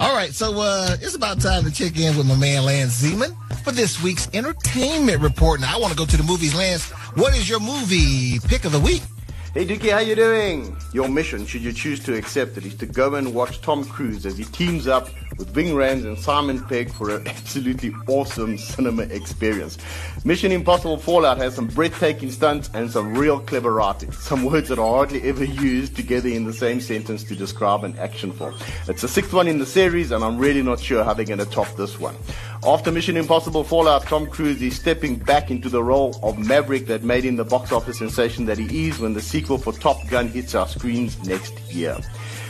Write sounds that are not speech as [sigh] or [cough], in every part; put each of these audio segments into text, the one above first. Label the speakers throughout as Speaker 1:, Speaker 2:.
Speaker 1: All right, so uh, it's about time to check in with my man Lance Zeman for this week's entertainment report. Now, I want to go to the movies. Lance, what is your movie pick of the week?
Speaker 2: Hey Dookie, how you doing? Your mission, should you choose to accept it, is to go and watch Tom Cruise as he teams up with Ving Rhames and Simon Pegg for an [laughs] absolutely awesome cinema experience. Mission Impossible Fallout has some breathtaking stunts and some real clever writing. Some words that are hardly ever used together in the same sentence to describe an action film. It's the sixth one in the series and I'm really not sure how they're going to top this one. After Mission Impossible Fallout, Tom Cruise is stepping back into the role of Maverick that made him the box office sensation that he is when the sequel for Top Gun hits our screens next year.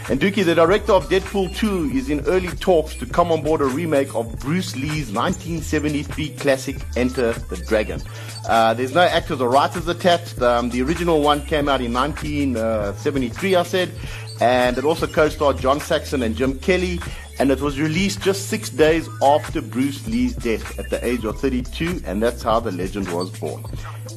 Speaker 2: And Dookie, the director of Deadpool 2, is in early talks to come on board a remake of Bruce Lee's 1973 classic Enter the Dragon. Uh, there's no actors or writers attached. Um, the original one came out in 1973, I said, and it also co-starred John Saxon and Jim Kelly and it was released just six days after Bruce Lee's death at the age of 32, and that's how the legend was born.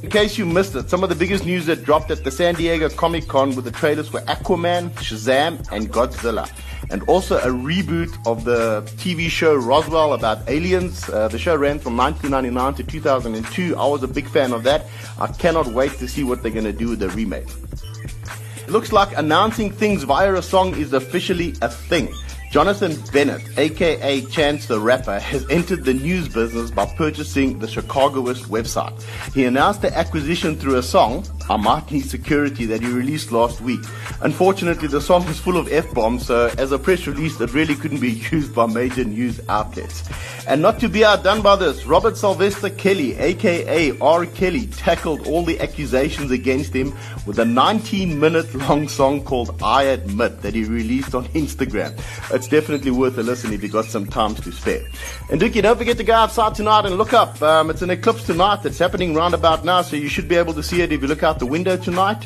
Speaker 2: In case you missed it, some of the biggest news that dropped at the San Diego Comic Con were the trailers for Aquaman, Shazam, and Godzilla. And also a reboot of the TV show Roswell about aliens. Uh, the show ran from 1999 to 2002. I was a big fan of that. I cannot wait to see what they're going to do with the remake. It looks like announcing things via a song is officially a thing. Jonathan Bennett, aka Chance the Rapper, has entered the news business by purchasing the Chicagoist website. He announced the acquisition through a song, I Might Need Security, that he released last week. Unfortunately, the song is full of F-bombs, so as a press release, it really couldn't be [laughs] used by major news outlets. And not to be outdone by this, Robert Sylvester Kelly, aka R. Kelly, tackled all the accusations against him with a 19 minute long song called I Admit that he released on Instagram. It's definitely worth a listen if you've got some time to spare. And Dookie, don't forget to go outside tonight and look up. Um, it's an eclipse tonight that's happening round about now, so you should be able to see it if you look out the window tonight.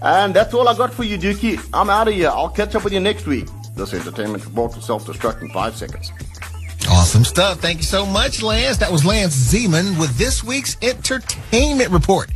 Speaker 2: And that's all I got for you, Dookie. I'm out of here. I'll catch up with you next week. This entertainment report will self-destruct in five seconds.
Speaker 1: Awesome stuff. Thank you so much, Lance. That was Lance Zeman with this week's entertainment report.